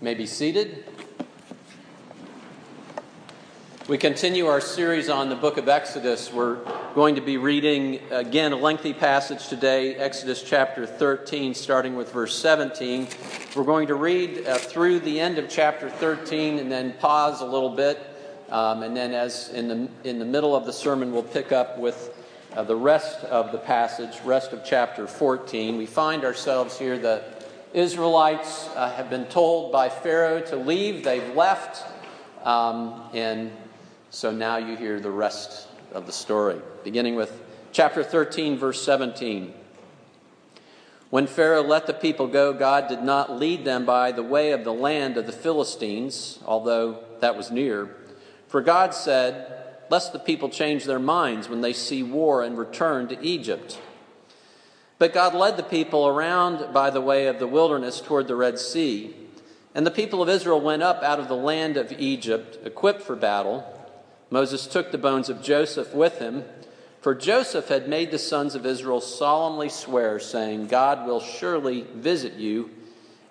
may be seated. We continue our series on the book of Exodus. We're going to be reading again a lengthy passage today, Exodus chapter 13, starting with verse 17. We're going to read uh, through the end of chapter 13 and then pause a little bit. Um, and then, as in the, in the middle of the sermon, we'll pick up with uh, the rest of the passage, rest of chapter 14. We find ourselves here that Israelites uh, have been told by Pharaoh to leave. They've left. Um, and so now you hear the rest of the story, beginning with chapter 13, verse 17. When Pharaoh let the people go, God did not lead them by the way of the land of the Philistines, although that was near. For God said, Lest the people change their minds when they see war and return to Egypt. But God led the people around by the way of the wilderness toward the Red Sea. And the people of Israel went up out of the land of Egypt, equipped for battle. Moses took the bones of Joseph with him, for Joseph had made the sons of Israel solemnly swear, saying, God will surely visit you,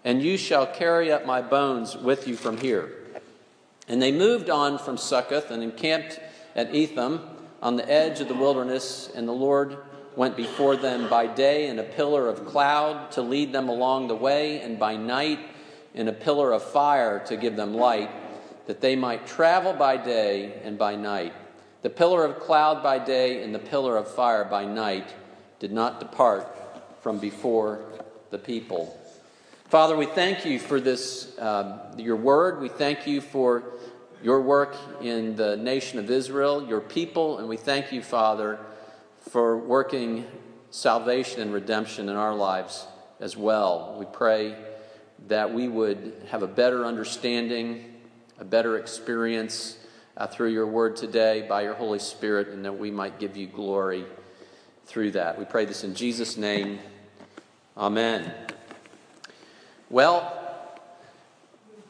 and you shall carry up my bones with you from here. And they moved on from Succoth and encamped at Etham on the edge of the wilderness, and the Lord went before them by day in a pillar of cloud to lead them along the way, and by night in a pillar of fire to give them light, that they might travel by day and by night. The pillar of cloud by day and the pillar of fire by night did not depart from before the people. Father, we thank you for this, uh, your word. We thank you for your work in the nation of Israel, your people, and we thank you, Father for working salvation and redemption in our lives as well. We pray that we would have a better understanding, a better experience uh, through your word today by your Holy Spirit, and that we might give you glory through that. We pray this in Jesus' name. Amen. Well,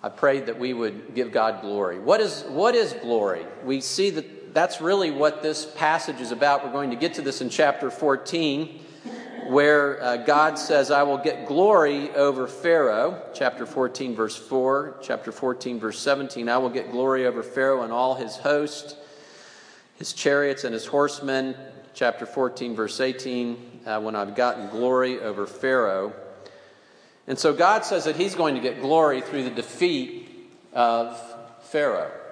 I prayed that we would give God glory. What is, what is glory? We see that that's really what this passage is about. We're going to get to this in chapter 14, where uh, God says, I will get glory over Pharaoh. Chapter 14, verse 4. Chapter 14, verse 17. I will get glory over Pharaoh and all his host, his chariots and his horsemen. Chapter 14, verse 18. Uh, when I've gotten glory over Pharaoh. And so God says that he's going to get glory through the defeat of Pharaoh.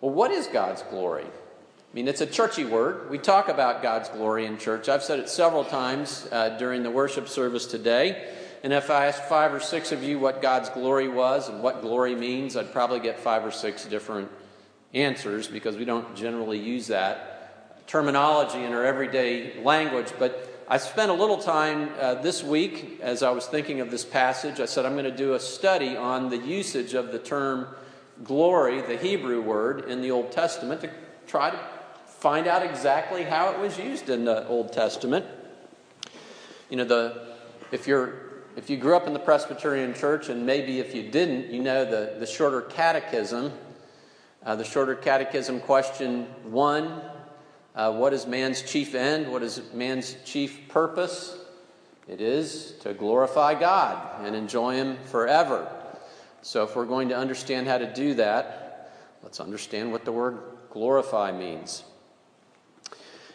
Well, what is God's glory? I mean, it's a churchy word. We talk about God's glory in church. I've said it several times uh, during the worship service today. And if I asked five or six of you what God's glory was and what glory means, I'd probably get five or six different answers because we don't generally use that terminology in our everyday language. But I spent a little time uh, this week as I was thinking of this passage. I said I'm going to do a study on the usage of the term glory, the Hebrew word in the Old Testament, to try to find out exactly how it was used in the Old Testament. You know, the if you're if you grew up in the Presbyterian Church, and maybe if you didn't, you know the, the shorter catechism. Uh, the shorter catechism question one uh, What is man's chief end? What is man's chief purpose? It is to glorify God and enjoy Him forever. So, if we're going to understand how to do that, let's understand what the word glorify means.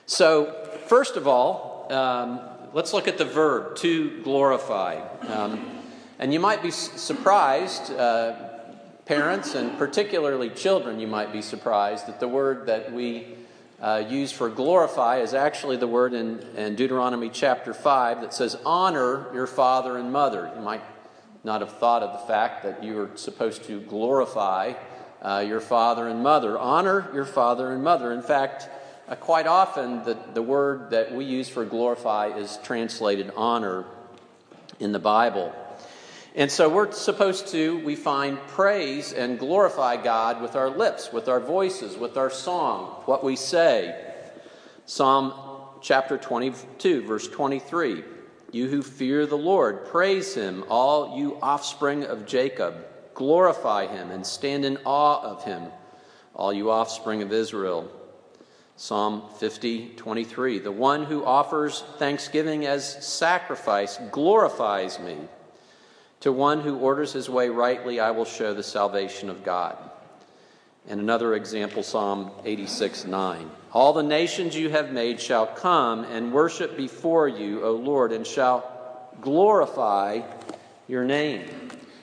So, first of all, um, let's look at the verb to glorify. Um, and you might be surprised, uh, parents and particularly children, you might be surprised that the word that we uh, use for glorify is actually the word in, in Deuteronomy chapter 5 that says, Honor your father and mother. You might not have thought of the fact that you are supposed to glorify uh, your father and mother. Honor your father and mother. In fact, uh, quite often the, the word that we use for glorify is translated honor in the Bible. And so we're supposed to, we find, praise and glorify God with our lips, with our voices, with our song, what we say. Psalm chapter 22, verse 23. You who fear the Lord, praise him, all you offspring of Jacob. Glorify him and stand in awe of him, all you offspring of Israel. Psalm 50, 23. The one who offers thanksgiving as sacrifice glorifies me. To one who orders his way rightly, I will show the salvation of God. And another example, Psalm 86 9. All the nations you have made shall come and worship before you, O Lord, and shall glorify your name.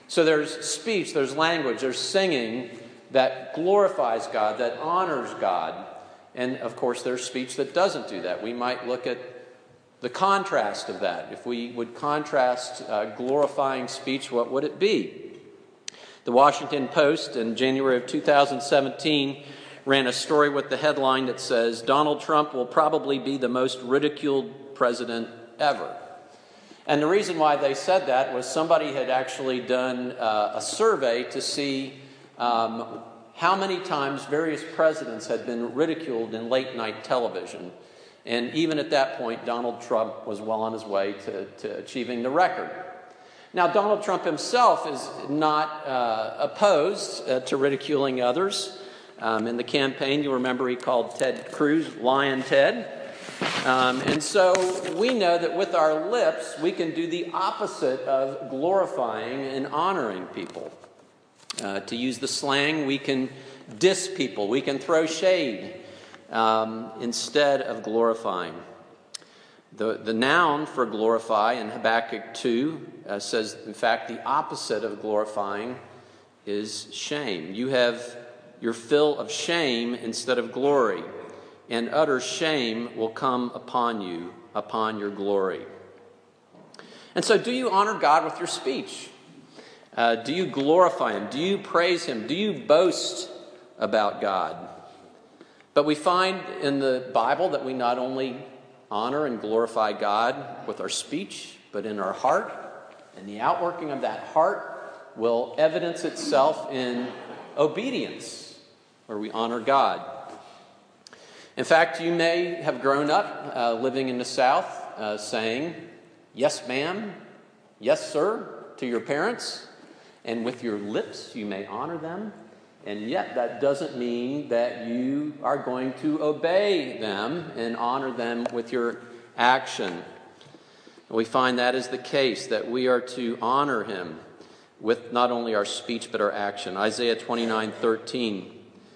So there's speech, there's language, there's singing that glorifies God, that honors God. And of course, there's speech that doesn't do that. We might look at the contrast of that. If we would contrast uh, glorifying speech, what would it be? The Washington Post in January of 2017 ran a story with the headline that says Donald Trump will probably be the most ridiculed president ever. And the reason why they said that was somebody had actually done uh, a survey to see um, how many times various presidents had been ridiculed in late night television. And even at that point, Donald Trump was well on his way to, to achieving the record. Now, Donald Trump himself is not uh, opposed uh, to ridiculing others. Um, in the campaign, you'll remember he called Ted Cruz Lyin' Ted. Um, and so we know that with our lips, we can do the opposite of glorifying and honoring people. Uh, to use the slang, we can diss people, we can throw shade um, instead of glorifying. The, the noun for glorify in Habakkuk 2 uh, says, in fact, the opposite of glorifying is shame. You have your fill of shame instead of glory, and utter shame will come upon you, upon your glory. And so, do you honor God with your speech? Uh, do you glorify Him? Do you praise Him? Do you boast about God? But we find in the Bible that we not only honor and glorify God with our speech, but in our heart. And the outworking of that heart will evidence itself in obedience, where we honor God. In fact, you may have grown up uh, living in the South uh, saying, Yes, ma'am, yes, sir, to your parents, and with your lips you may honor them. And yet, that doesn't mean that you are going to obey them and honor them with your action. We find that is the case, that we are to honor him with not only our speech but our action. Isaiah 29 13.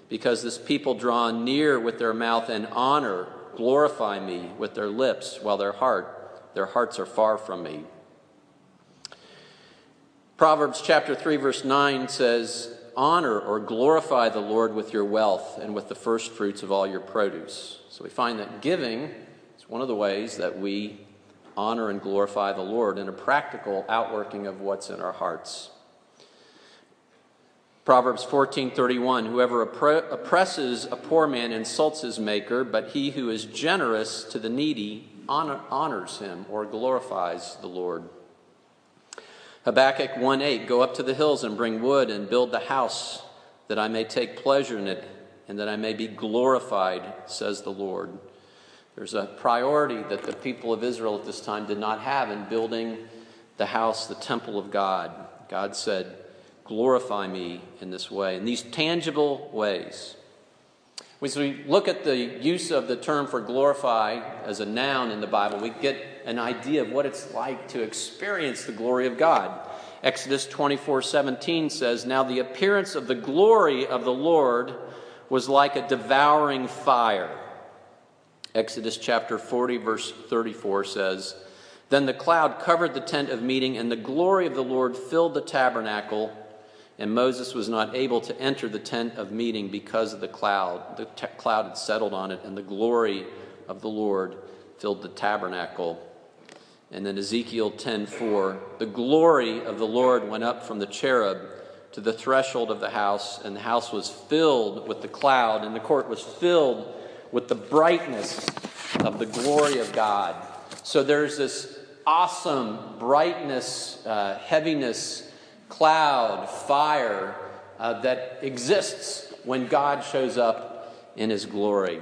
Because this people draw near with their mouth and honor, glorify me with their lips, while their heart, their hearts are far from me. Proverbs chapter 3 verse 9 says, honor or glorify the Lord with your wealth and with the first fruits of all your produce. So we find that giving is one of the ways that we honor and glorify the Lord in a practical outworking of what's in our hearts. Proverbs 14:31 Whoever oppresses a poor man insults his maker, but he who is generous to the needy honors him or glorifies the Lord. Habakkuk 1:8 Go up to the hills and bring wood and build the house that I may take pleasure in it and that I may be glorified, says the Lord. There's a priority that the people of Israel at this time did not have in building the house, the temple of God. God said, Glorify me in this way, in these tangible ways. As we look at the use of the term for glorify as a noun in the Bible, we get an idea of what it's like to experience the glory of God. Exodus 24 17 says, Now the appearance of the glory of the Lord was like a devouring fire. Exodus chapter 40, verse 34 says, Then the cloud covered the tent of meeting, and the glory of the Lord filled the tabernacle and Moses was not able to enter the tent of meeting because of the cloud. The t- cloud had settled on it, and the glory of the Lord filled the tabernacle. And then Ezekiel 10:4, the glory of the Lord went up from the cherub to the threshold of the house, and the house was filled with the cloud, and the court was filled with the brightness of the glory of God. So there's this awesome brightness, uh, heaviness cloud, fire uh, that exists when God shows up in his glory.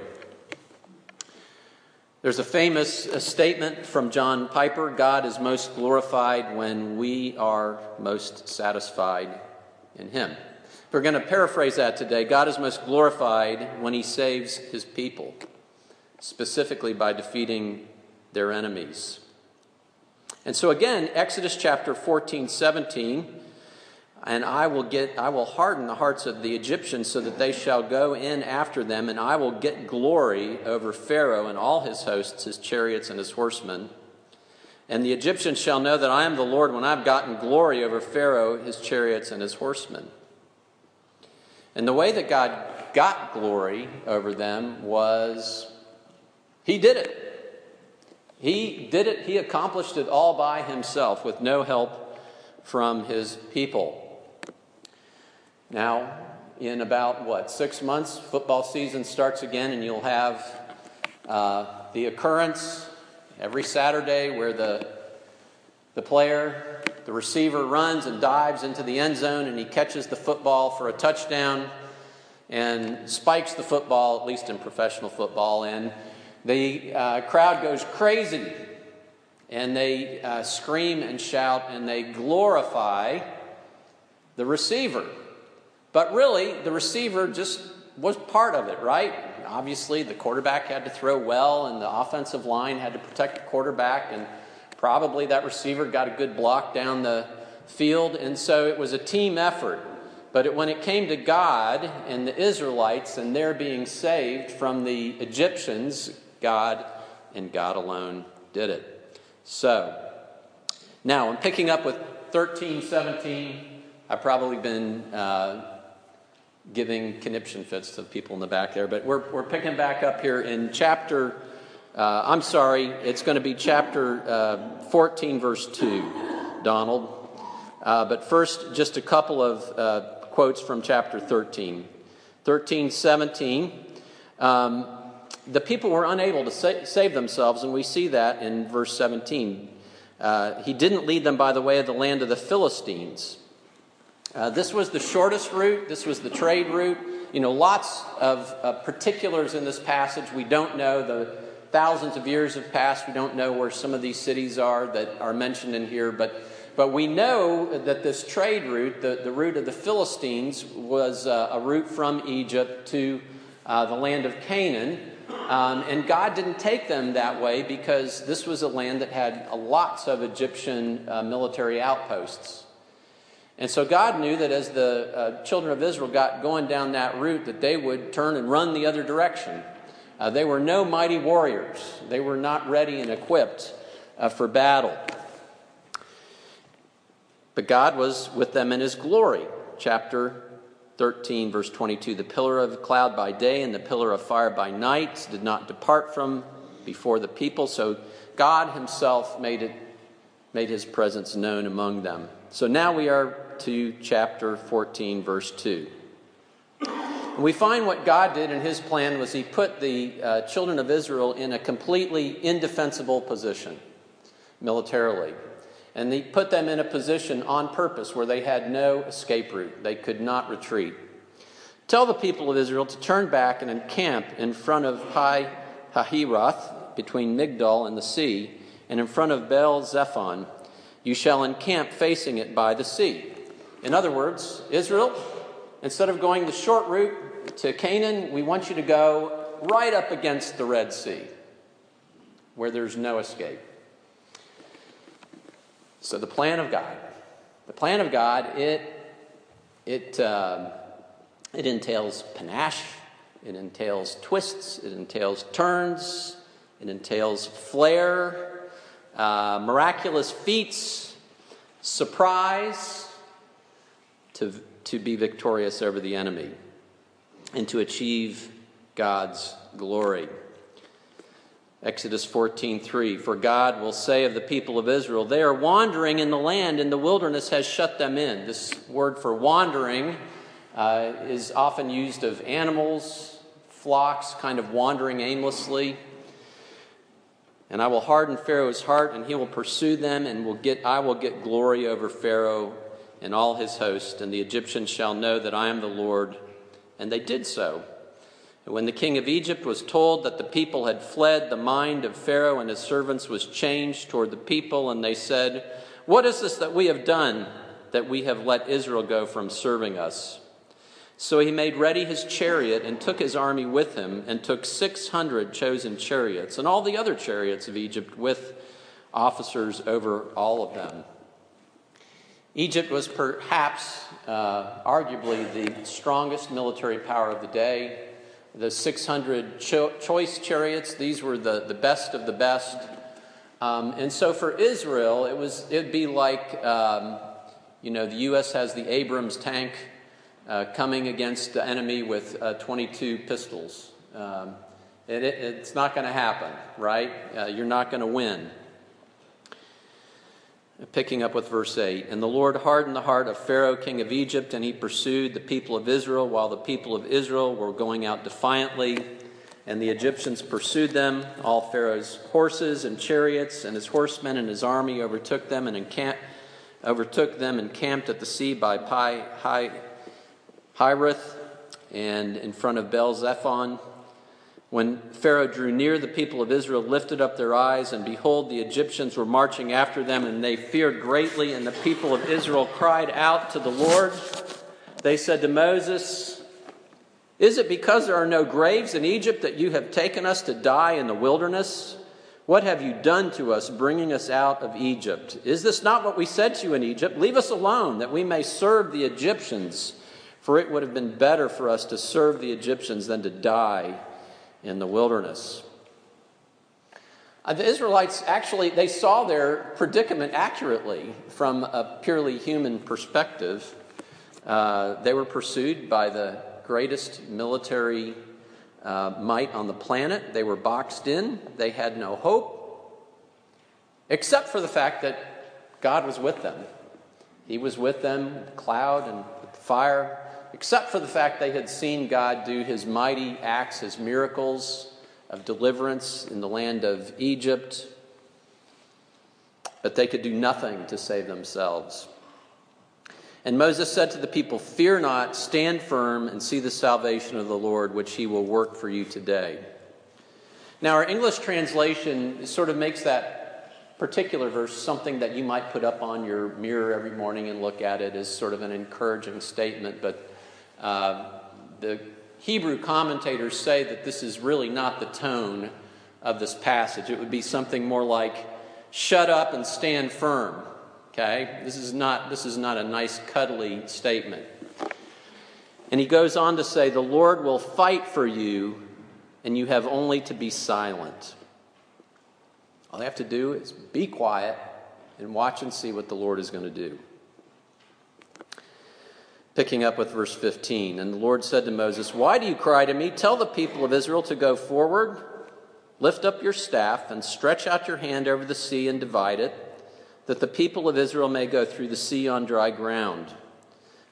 There's a famous uh, statement from John Piper God is most glorified when we are most satisfied in him. We're going to paraphrase that today, God is most glorified when he saves his people, specifically by defeating their enemies. And so again, Exodus chapter 14, 17, and I will get I will harden the hearts of the Egyptians so that they shall go in after them, and I will get glory over Pharaoh and all his hosts, his chariots and his horsemen. And the Egyptians shall know that I am the Lord when I've gotten glory over Pharaoh, his chariots, and his horsemen. And the way that God got glory over them was He did it. He did it, He accomplished it all by Himself with no help from His people. Now, in about what, six months, football season starts again, and you'll have uh, the occurrence every Saturday where the, the player, the receiver, runs and dives into the end zone and he catches the football for a touchdown and spikes the football, at least in professional football, and the uh, crowd goes crazy and they uh, scream and shout and they glorify the receiver. But really, the receiver just was part of it, right? Obviously, the quarterback had to throw well, and the offensive line had to protect the quarterback, and probably that receiver got a good block down the field. And so it was a team effort. But it, when it came to God and the Israelites and their being saved from the Egyptians, God and God alone did it. So, now I'm picking up with 13, 17. I've probably been uh, giving conniption fits to the people in the back there, but we're, we're picking back up here in chapter, uh, I'm sorry, it's going to be chapter uh, 14, verse 2, Donald. Uh, but first, just a couple of uh, quotes from chapter 13. 13, 17. Um, the people were unable to sa- save themselves, and we see that in verse 17. Uh, he didn't lead them by the way of the land of the Philistines. Uh, this was the shortest route, this was the trade route. You know, lots of uh, particulars in this passage. We don't know. The thousands of years have passed. We don't know where some of these cities are that are mentioned in here, but but we know that this trade route, the, the route of the Philistines, was uh, a route from Egypt to uh, the land of Canaan. Um, and God didn't take them that way because this was a land that had lots of Egyptian uh, military outposts. And so God knew that as the uh, children of Israel got going down that route, that they would turn and run the other direction. Uh, they were no mighty warriors. They were not ready and equipped uh, for battle. But God was with them in his glory. Chapter 13, verse 22 The pillar of cloud by day and the pillar of fire by night did not depart from before the people. So God himself made, it, made his presence known among them. So now we are to chapter 14, verse 2. And we find what God did in his plan was he put the uh, children of Israel in a completely indefensible position militarily. And he put them in a position on purpose where they had no escape route. They could not retreat. Tell the people of Israel to turn back and encamp in front of Pi Hahiroth, between Migdol and the sea, and in front of Baal Zephon. You shall encamp facing it by the sea. In other words, Israel, instead of going the short route to Canaan, we want you to go right up against the Red Sea, where there's no escape. So the plan of God, the plan of God, it it uh, it entails panache, it entails twists, it entails turns, it entails flair, uh, miraculous feats, surprise, to to be victorious over the enemy, and to achieve God's glory. Exodus 14:3 For God will say of the people of Israel they are wandering in the land and the wilderness has shut them in. This word for wandering uh, is often used of animals, flocks kind of wandering aimlessly. And I will harden Pharaoh's heart and he will pursue them and will get I will get glory over Pharaoh and all his host and the Egyptians shall know that I am the Lord. And they did so. And when the king of Egypt was told that the people had fled, the mind of Pharaoh and his servants was changed toward the people, and they said, What is this that we have done that we have let Israel go from serving us? So he made ready his chariot and took his army with him, and took 600 chosen chariots, and all the other chariots of Egypt with officers over all of them. Egypt was perhaps, uh, arguably, the strongest military power of the day. The 600 cho- choice chariots, these were the, the best of the best. Um, and so for Israel, it was, it'd be like, um, you know, the U.S. has the Abrams tank uh, coming against the enemy with uh, 22 pistols. Um, it, it, it's not going to happen, right? Uh, you're not going to win. Picking up with verse 8 And the Lord hardened the heart of Pharaoh, king of Egypt, and he pursued the people of Israel while the people of Israel were going out defiantly. And the Egyptians pursued them. All Pharaoh's horses and chariots and his horsemen and his army overtook them and encamped, overtook them and camped at the sea by Pi, Hi, Hirith and in front of Baal Zephon. When Pharaoh drew near, the people of Israel lifted up their eyes, and behold, the Egyptians were marching after them, and they feared greatly. And the people of Israel cried out to the Lord. They said to Moses, Is it because there are no graves in Egypt that you have taken us to die in the wilderness? What have you done to us, bringing us out of Egypt? Is this not what we said to you in Egypt? Leave us alone, that we may serve the Egyptians. For it would have been better for us to serve the Egyptians than to die in the wilderness. Uh, the Israelites actually they saw their predicament accurately from a purely human perspective. Uh, they were pursued by the greatest military uh, might on the planet. They were boxed in. They had no hope, except for the fact that God was with them. He was with them, cloud and fire except for the fact they had seen God do his mighty acts, his miracles of deliverance in the land of Egypt. But they could do nothing to save themselves. And Moses said to the people, Fear not, stand firm, and see the salvation of the Lord, which he will work for you today. Now, our English translation sort of makes that particular verse something that you might put up on your mirror every morning and look at it as sort of an encouraging statement. But uh, the Hebrew commentators say that this is really not the tone of this passage. It would be something more like, shut up and stand firm. Okay? This is not, this is not a nice, cuddly statement. And he goes on to say, The Lord will fight for you, and you have only to be silent. All you have to do is be quiet and watch and see what the Lord is going to do. Picking up with verse 15. And the Lord said to Moses, Why do you cry to me? Tell the people of Israel to go forward. Lift up your staff and stretch out your hand over the sea and divide it, that the people of Israel may go through the sea on dry ground.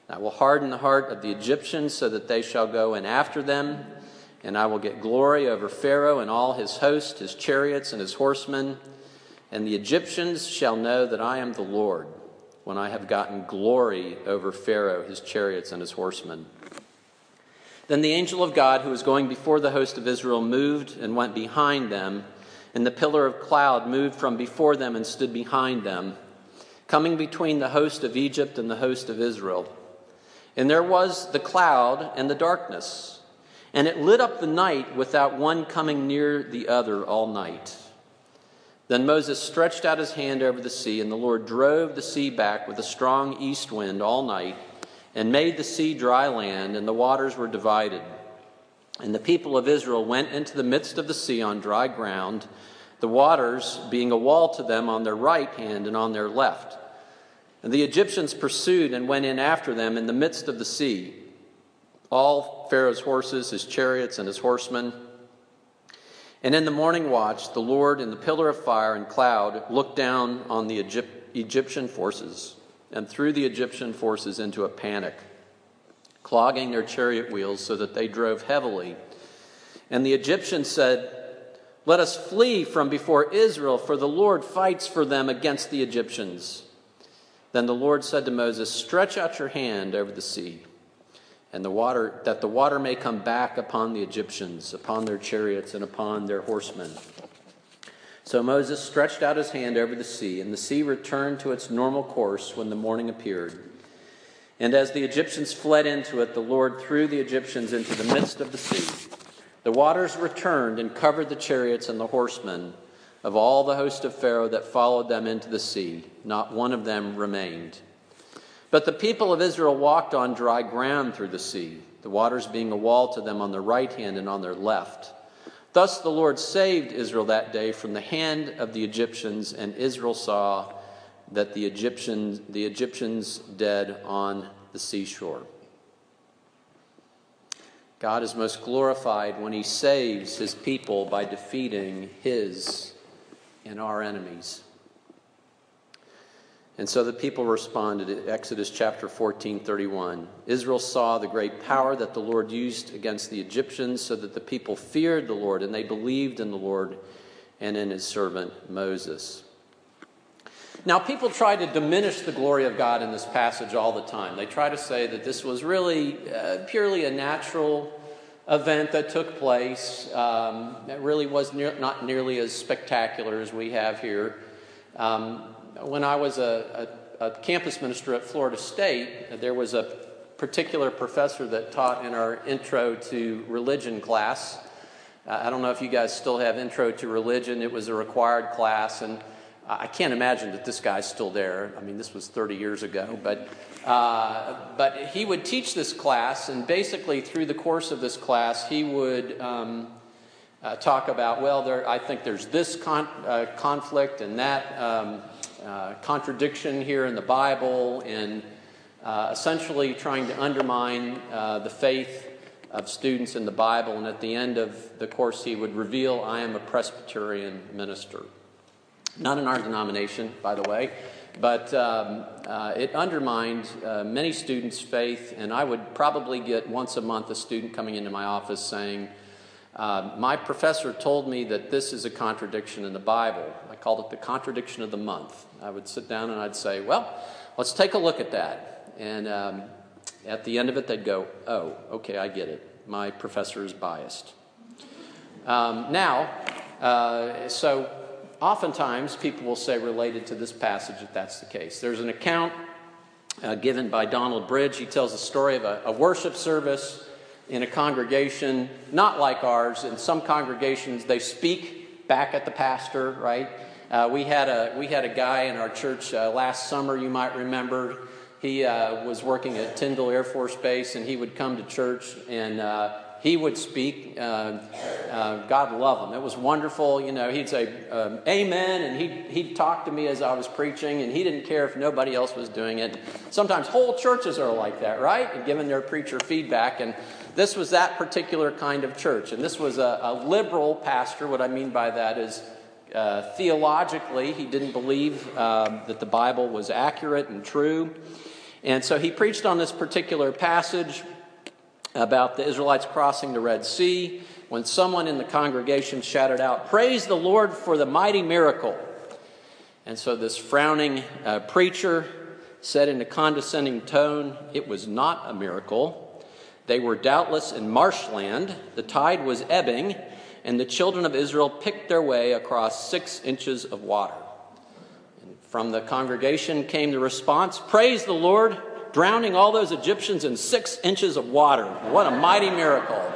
I will harden the heart of the Egyptians so that they shall go in after them, and I will get glory over Pharaoh and all his host, his chariots, and his horsemen. And the Egyptians shall know that I am the Lord when I have gotten glory over Pharaoh, his chariots, and his horsemen. Then the angel of God, who was going before the host of Israel, moved and went behind them, and the pillar of cloud moved from before them and stood behind them, coming between the host of Egypt and the host of Israel. And there was the cloud and the darkness, and it lit up the night without one coming near the other all night. Then Moses stretched out his hand over the sea, and the Lord drove the sea back with a strong east wind all night, and made the sea dry land, and the waters were divided. And the people of Israel went into the midst of the sea on dry ground, the waters being a wall to them on their right hand and on their left. And the Egyptians pursued and went in after them in the midst of the sea, all Pharaoh's horses, his chariots, and his horsemen. And in the morning watch, the Lord in the pillar of fire and cloud looked down on the Egypt, Egyptian forces and threw the Egyptian forces into a panic, clogging their chariot wheels so that they drove heavily. And the Egyptians said, Let us flee from before Israel, for the Lord fights for them against the Egyptians. Then the Lord said to Moses, Stretch out your hand over the sea and the water that the water may come back upon the Egyptians, upon their chariots and upon their horsemen. So Moses stretched out his hand over the sea, and the sea returned to its normal course when the morning appeared. And as the Egyptians fled into it, the Lord threw the Egyptians into the midst of the sea. The waters returned and covered the chariots and the horsemen Of all the host of Pharaoh that followed them into the sea, not one of them remained. But the people of Israel walked on dry ground through the sea, the waters being a wall to them on their right hand and on their left. Thus the Lord saved Israel that day from the hand of the Egyptians, and Israel saw that the Egyptians, the Egyptians dead on the seashore. God is most glorified when he saves his people by defeating his and our enemies. And so the people responded Exodus chapter 14, 31. Israel saw the great power that the Lord used against the Egyptians, so that the people feared the Lord and they believed in the Lord and in his servant Moses. Now, people try to diminish the glory of God in this passage all the time. They try to say that this was really uh, purely a natural event that took place. Um, it really was not nearly as spectacular as we have here. Um, when I was a, a, a, campus minister at Florida State, there was a particular professor that taught in our intro to religion class. Uh, I don't know if you guys still have intro to religion. It was a required class, and I can't imagine that this guy's still there. I mean, this was 30 years ago, but uh, but he would teach this class, and basically through the course of this class, he would um, uh, talk about, well, there, I think there's this con- uh, conflict and that um, uh, contradiction here in the Bible, and uh, essentially trying to undermine uh, the faith of students in the Bible. And at the end of the course, he would reveal, I am a Presbyterian minister. Not in our denomination, by the way. But um, uh, it undermined many students' faith, and I would probably get once a month a student coming into my office saying, uh, My professor told me that this is a contradiction in the Bible. I called it the contradiction of the month. I would sit down and I'd say, Well, let's take a look at that. And um, at the end of it, they'd go, Oh, okay, I get it. My professor is biased. Um, now, uh, so oftentimes people will say related to this passage if that's the case. There's an account uh, given by Donald Bridge. He tells the story of a, a, worship service in a congregation not like ours. In some congregations, they speak back at the pastor, right? Uh, we, had a, we had a guy in our church uh, last summer, you might remember. He uh, was working at Tyndall Air Force Base, and he would come to church and uh, he would speak. Uh, uh, God love him. It was wonderful. You know, he'd say um, amen, and he'd, he'd talk to me as I was preaching, and he didn't care if nobody else was doing it. Sometimes whole churches are like that, right? And giving their preacher feedback. And this was that particular kind of church. And this was a, a liberal pastor. What I mean by that is uh, theologically, he didn't believe um, that the Bible was accurate and true. And so he preached on this particular passage about the Israelites crossing the Red Sea when someone in the congregation shouted out, Praise the Lord for the mighty miracle. And so this frowning uh, preacher said in a condescending tone, It was not a miracle. They were doubtless in marshland, the tide was ebbing, and the children of Israel picked their way across six inches of water. And from the congregation came the response Praise the Lord drowning all those Egyptians in six inches of water. What a mighty miracle.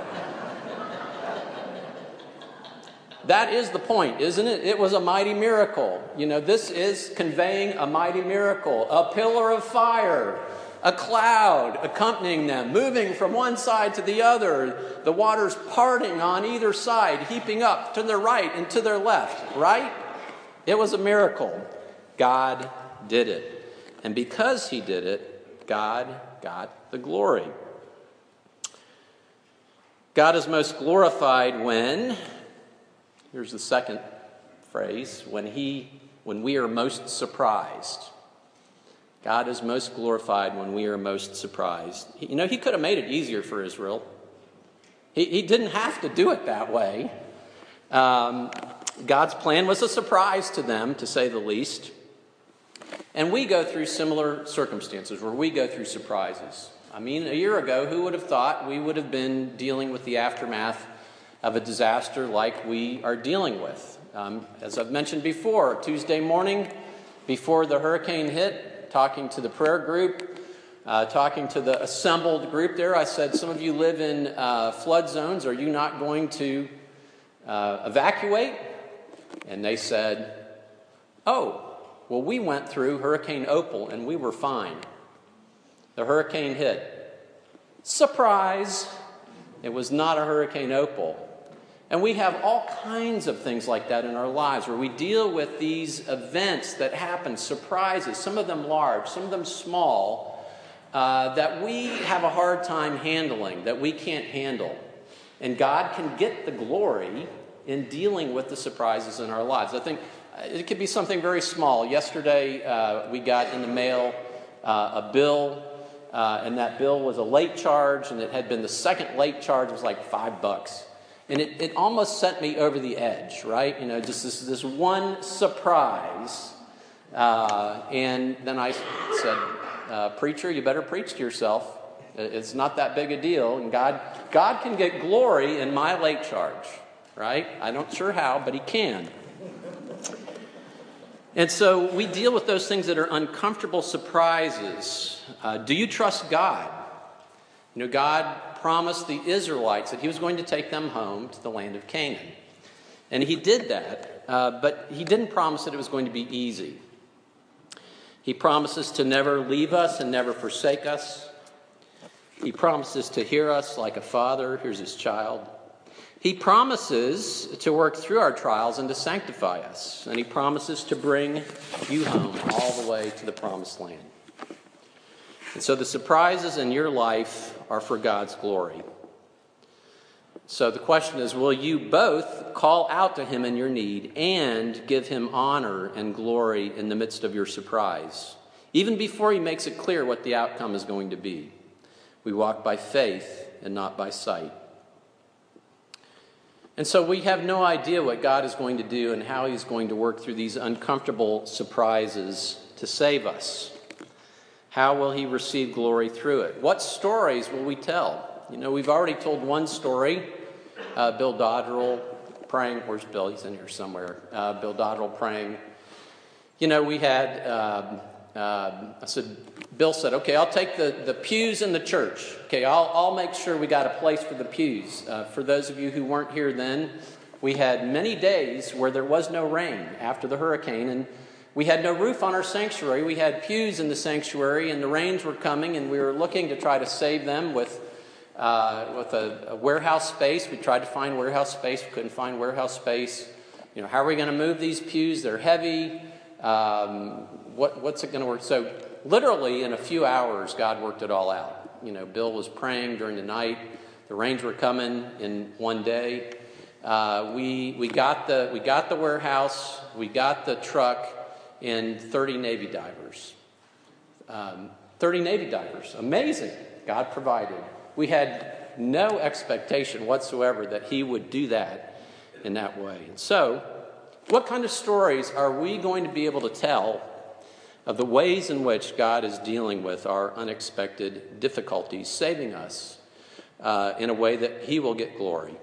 That is the point, isn't it? It was a mighty miracle. You know, this is conveying a mighty miracle. A pillar of fire, a cloud accompanying them, moving from one side to the other, the waters parting on either side, heaping up to their right and to their left, right? It was a miracle. God did it. And because He did it, God got the glory. God is most glorified when, here's the second phrase, when he when we are most surprised. God is most glorified when we are most surprised. You know, he could have made it easier for Israel. He, he didn't have to do it that way. Um, God's plan was a surprise to them, to say the least. And we go through similar circumstances where we go through surprises. I mean, a year ago, who would have thought we would have been dealing with the aftermath of a disaster like we are dealing with? Um, as I've mentioned before, Tuesday morning, before the hurricane hit, talking to the prayer group, uh, talking to the assembled group there, I said, Some of you live in uh, flood zones. Are you not going to uh, evacuate? And they said, Oh, well, we went through Hurricane Opal and we were fine. The hurricane hit. Surprise! It was not a Hurricane Opal. And we have all kinds of things like that in our lives where we deal with these events that happen, surprises, some of them large, some of them small, uh, that we have a hard time handling, that we can't handle. And God can get the glory in dealing with the surprises in our lives. I think uh, it could be something very small. Yesterday, uh, we got in the mail uh, a bill, uh, and that bill was a late charge, and it had been the second late charge, it was like five bucks. And it, it almost sent me over the edge, right? You know, just this, this one surprise. Uh, and then I said, uh, Preacher, you better preach to yourself. It's not that big a deal. And God, God can get glory in my late charge, right? I'm not sure how, but He can. And so we deal with those things that are uncomfortable surprises. Uh, do you trust God? You know, God promised the Israelites that he was going to take them home to the land of Canaan. And he did that, uh, but he didn't promise that it was going to be easy. He promises to never leave us and never forsake us. He promises to hear us like a father hears his child. He promises to work through our trials and to sanctify us. And he promises to bring you home all the way to the promised land. And so the surprises in your life are for God's glory. So the question is will you both call out to him in your need and give him honor and glory in the midst of your surprise, even before he makes it clear what the outcome is going to be? We walk by faith and not by sight. And so we have no idea what God is going to do and how he's going to work through these uncomfortable surprises to save us. How will he receive glory through it? What stories will we tell? You know, we've already told one story. Uh, Bill Dodrell praying. Where's Bill? He's in here somewhere. Uh, Bill Dodrell praying. You know, we had, um, uh, I said, Bill said, okay, I'll take the, the pews in the church. Okay, I'll, I'll make sure we got a place for the pews. Uh, for those of you who weren't here then, we had many days where there was no rain after the hurricane, and we had no roof on our sanctuary. We had pews in the sanctuary, and the rains were coming, and we were looking to try to save them with, uh, with a, a, warehouse space. We tried to find warehouse space. We couldn't find warehouse space. You know, how are we going to move these pews? They're heavy. Um, what, what's it going to work? So, literally, in a few hours, God worked it all out. You know, Bill was praying during the night. The rains were coming in one day. Uh, we, we, got the, we got the warehouse. We got the truck in 30 Navy divers. Um, 30 Navy divers. Amazing. God provided. We had no expectation whatsoever that He would do that in that way. And so, what kind of stories are we going to be able to tell of the ways in which God is dealing with our unexpected difficulties, saving us uh, in a way that He will get glory?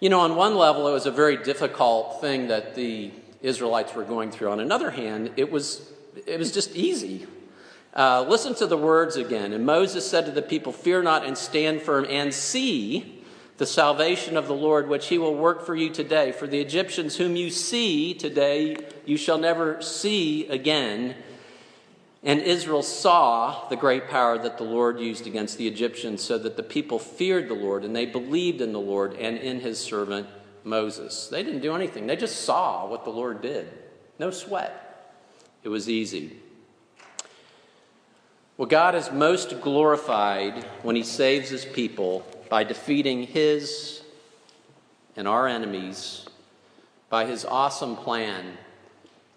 You know, on one level, it was a very difficult thing that the Israelites were going through. On another hand, it was, it was just easy. Uh, listen to the words again. And Moses said to the people, Fear not and stand firm and see the salvation of the Lord, which he will work for you today. For the Egyptians whom you see today, you shall never see again. And Israel saw the great power that the Lord used against the Egyptians, so that the people feared the Lord, and they believed in the Lord and in his servant Moses. They didn't do anything, they just saw what the Lord did. No sweat. It was easy. Well, God is most glorified when he saves his people by defeating his and our enemies by his awesome plan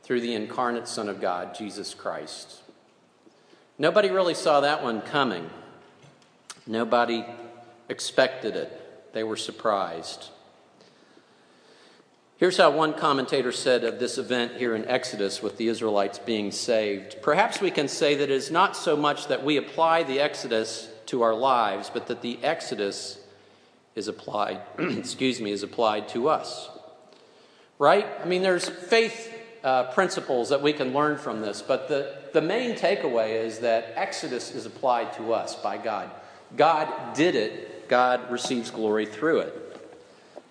through the incarnate Son of God, Jesus Christ. Nobody really saw that one coming. Nobody expected it. They were surprised. Here's how one commentator said of this event here in Exodus with the Israelites being saved. Perhaps we can say that it is not so much that we apply the Exodus to our lives, but that the Exodus is applied, excuse me, is applied to us. Right? I mean, there's faith uh, principles that we can learn from this, but the, the main takeaway is that Exodus is applied to us by God. God did it, God receives glory through it.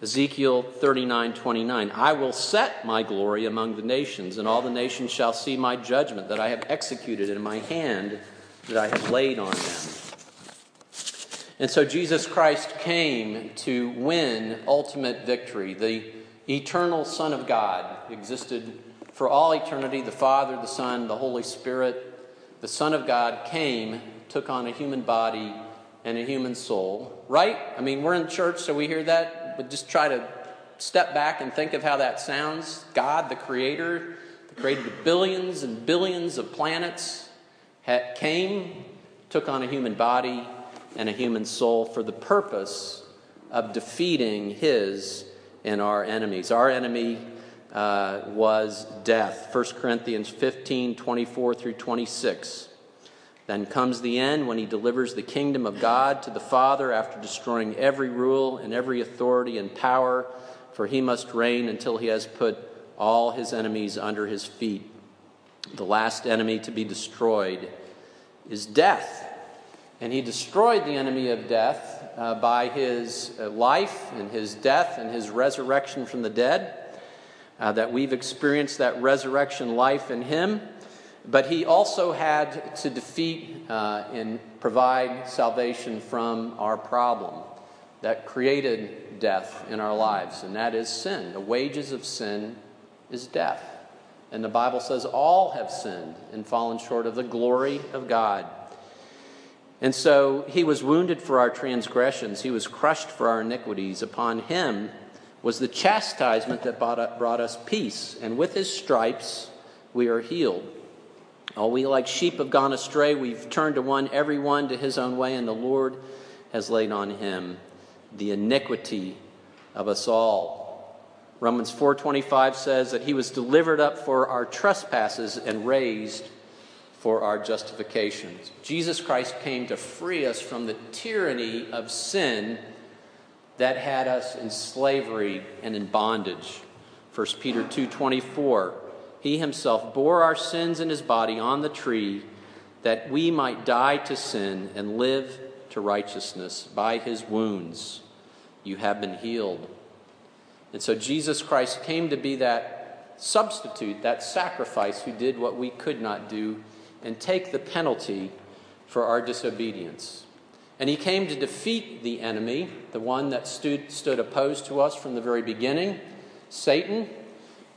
Ezekiel 39 29. I will set my glory among the nations, and all the nations shall see my judgment that I have executed in my hand that I have laid on them. And so Jesus Christ came to win ultimate victory. The eternal Son of God existed for all eternity the Father, the Son, the Holy Spirit. The Son of God came, took on a human body and a human soul. Right? I mean, we're in church, so we hear that, but just try to step back and think of how that sounds. God, the Creator, created billions and billions of planets, came, took on a human body and a human soul for the purpose of defeating his and our enemies. Our enemy uh, was death. 1 Corinthians 15 24 through 26. Then comes the end when he delivers the kingdom of God to the Father after destroying every rule and every authority and power, for he must reign until he has put all his enemies under his feet. The last enemy to be destroyed is death. And he destroyed the enemy of death uh, by his uh, life and his death and his resurrection from the dead. Uh, that we've experienced that resurrection life in him. But he also had to defeat uh, and provide salvation from our problem that created death in our lives, and that is sin. The wages of sin is death. And the Bible says all have sinned and fallen short of the glory of God. And so he was wounded for our transgressions, he was crushed for our iniquities. Upon him was the chastisement that brought us peace, and with his stripes we are healed. All we like sheep have gone astray. We've turned to one, every one to his own way, and the Lord has laid on him the iniquity of us all. Romans 4:25 says that he was delivered up for our trespasses and raised for our justifications. Jesus Christ came to free us from the tyranny of sin that had us in slavery and in bondage. 1 Peter 2:24 he himself bore our sins in his body on the tree that we might die to sin and live to righteousness. By his wounds you have been healed. And so Jesus Christ came to be that substitute, that sacrifice who did what we could not do and take the penalty for our disobedience. And he came to defeat the enemy, the one that stood, stood opposed to us from the very beginning, Satan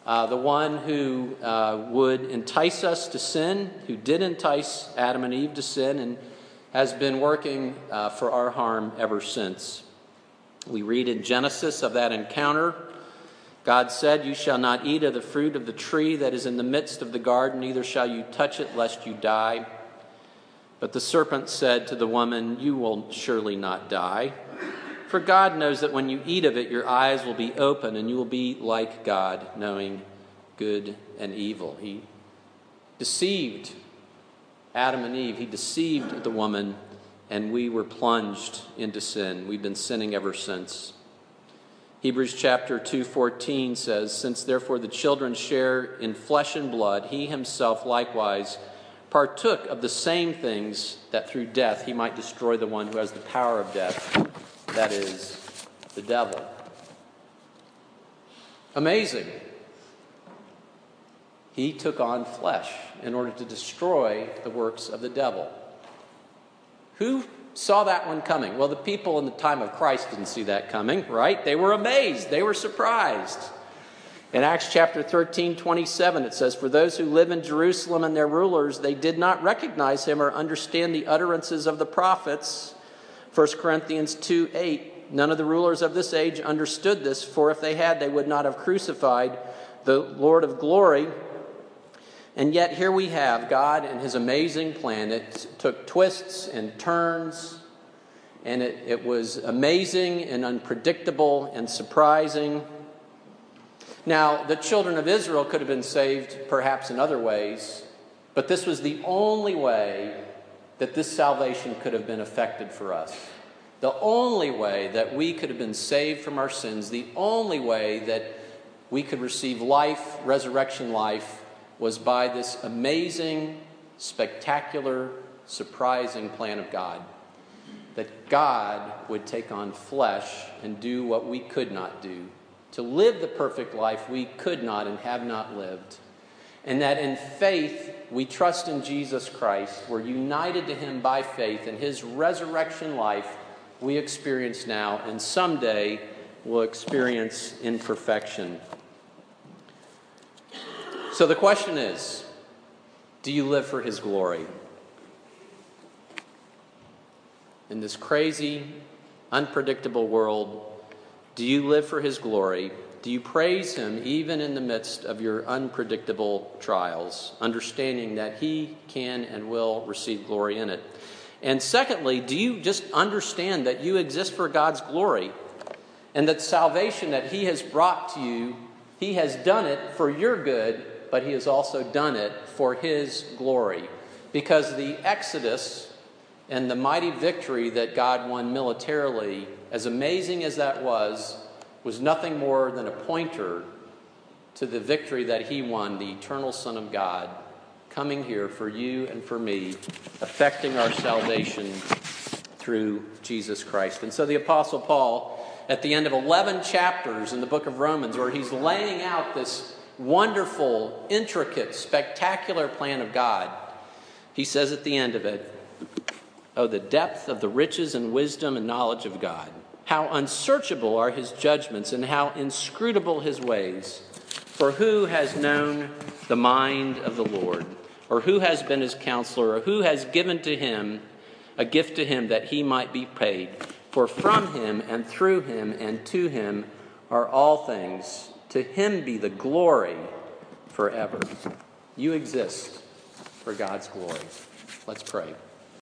uh, the one who uh, would entice us to sin, who did entice Adam and Eve to sin, and has been working uh, for our harm ever since. We read in Genesis of that encounter God said, You shall not eat of the fruit of the tree that is in the midst of the garden, neither shall you touch it, lest you die. But the serpent said to the woman, You will surely not die. For God knows that when you eat of it, your eyes will be open and you will be like God, knowing good and evil. He deceived Adam and Eve, he deceived the woman, and we were plunged into sin. We've been sinning ever since. Hebrews chapter 2:14 says, "Since therefore the children share in flesh and blood, he himself likewise partook of the same things that through death he might destroy the one who has the power of death, that is, the devil. Amazing. He took on flesh in order to destroy the works of the devil. Who saw that one coming? Well, the people in the time of Christ didn't see that coming, right? They were amazed, they were surprised. In Acts chapter 13, 27, it says, For those who live in Jerusalem and their rulers, they did not recognize him or understand the utterances of the prophets 1 Corinthians 2 8. None of the rulers of this age understood this, for if they had, they would not have crucified the Lord of glory. And yet, here we have God and His amazing plan. It took twists and turns, and it, it was amazing and unpredictable and surprising. Now, the children of Israel could have been saved perhaps in other ways, but this was the only way that this salvation could have been effected for us. The only way that we could have been saved from our sins, the only way that we could receive life, resurrection life, was by this amazing, spectacular, surprising plan of God. that God would take on flesh and do what we could not do, to live the perfect life we could not and have not lived. And that in faith we trust in Jesus Christ, we're united to Him by faith, and His resurrection life we experience now, and someday will experience in perfection. So the question is do you live for His glory? In this crazy, unpredictable world, do you live for His glory? Do you praise Him even in the midst of your unpredictable trials, understanding that He can and will receive glory in it? And secondly, do you just understand that you exist for God's glory and that salvation that He has brought to you, He has done it for your good, but He has also done it for His glory? Because the Exodus and the mighty victory that God won militarily, as amazing as that was, was nothing more than a pointer to the victory that he won, the eternal Son of God, coming here for you and for me, affecting our salvation through Jesus Christ. And so the Apostle Paul, at the end of 11 chapters in the book of Romans, where he's laying out this wonderful, intricate, spectacular plan of God, he says at the end of it, Oh, the depth of the riches and wisdom and knowledge of God. How unsearchable are his judgments and how inscrutable his ways. For who has known the mind of the Lord? Or who has been his counselor? Or who has given to him a gift to him that he might be paid? For from him and through him and to him are all things. To him be the glory forever. You exist for God's glory. Let's pray.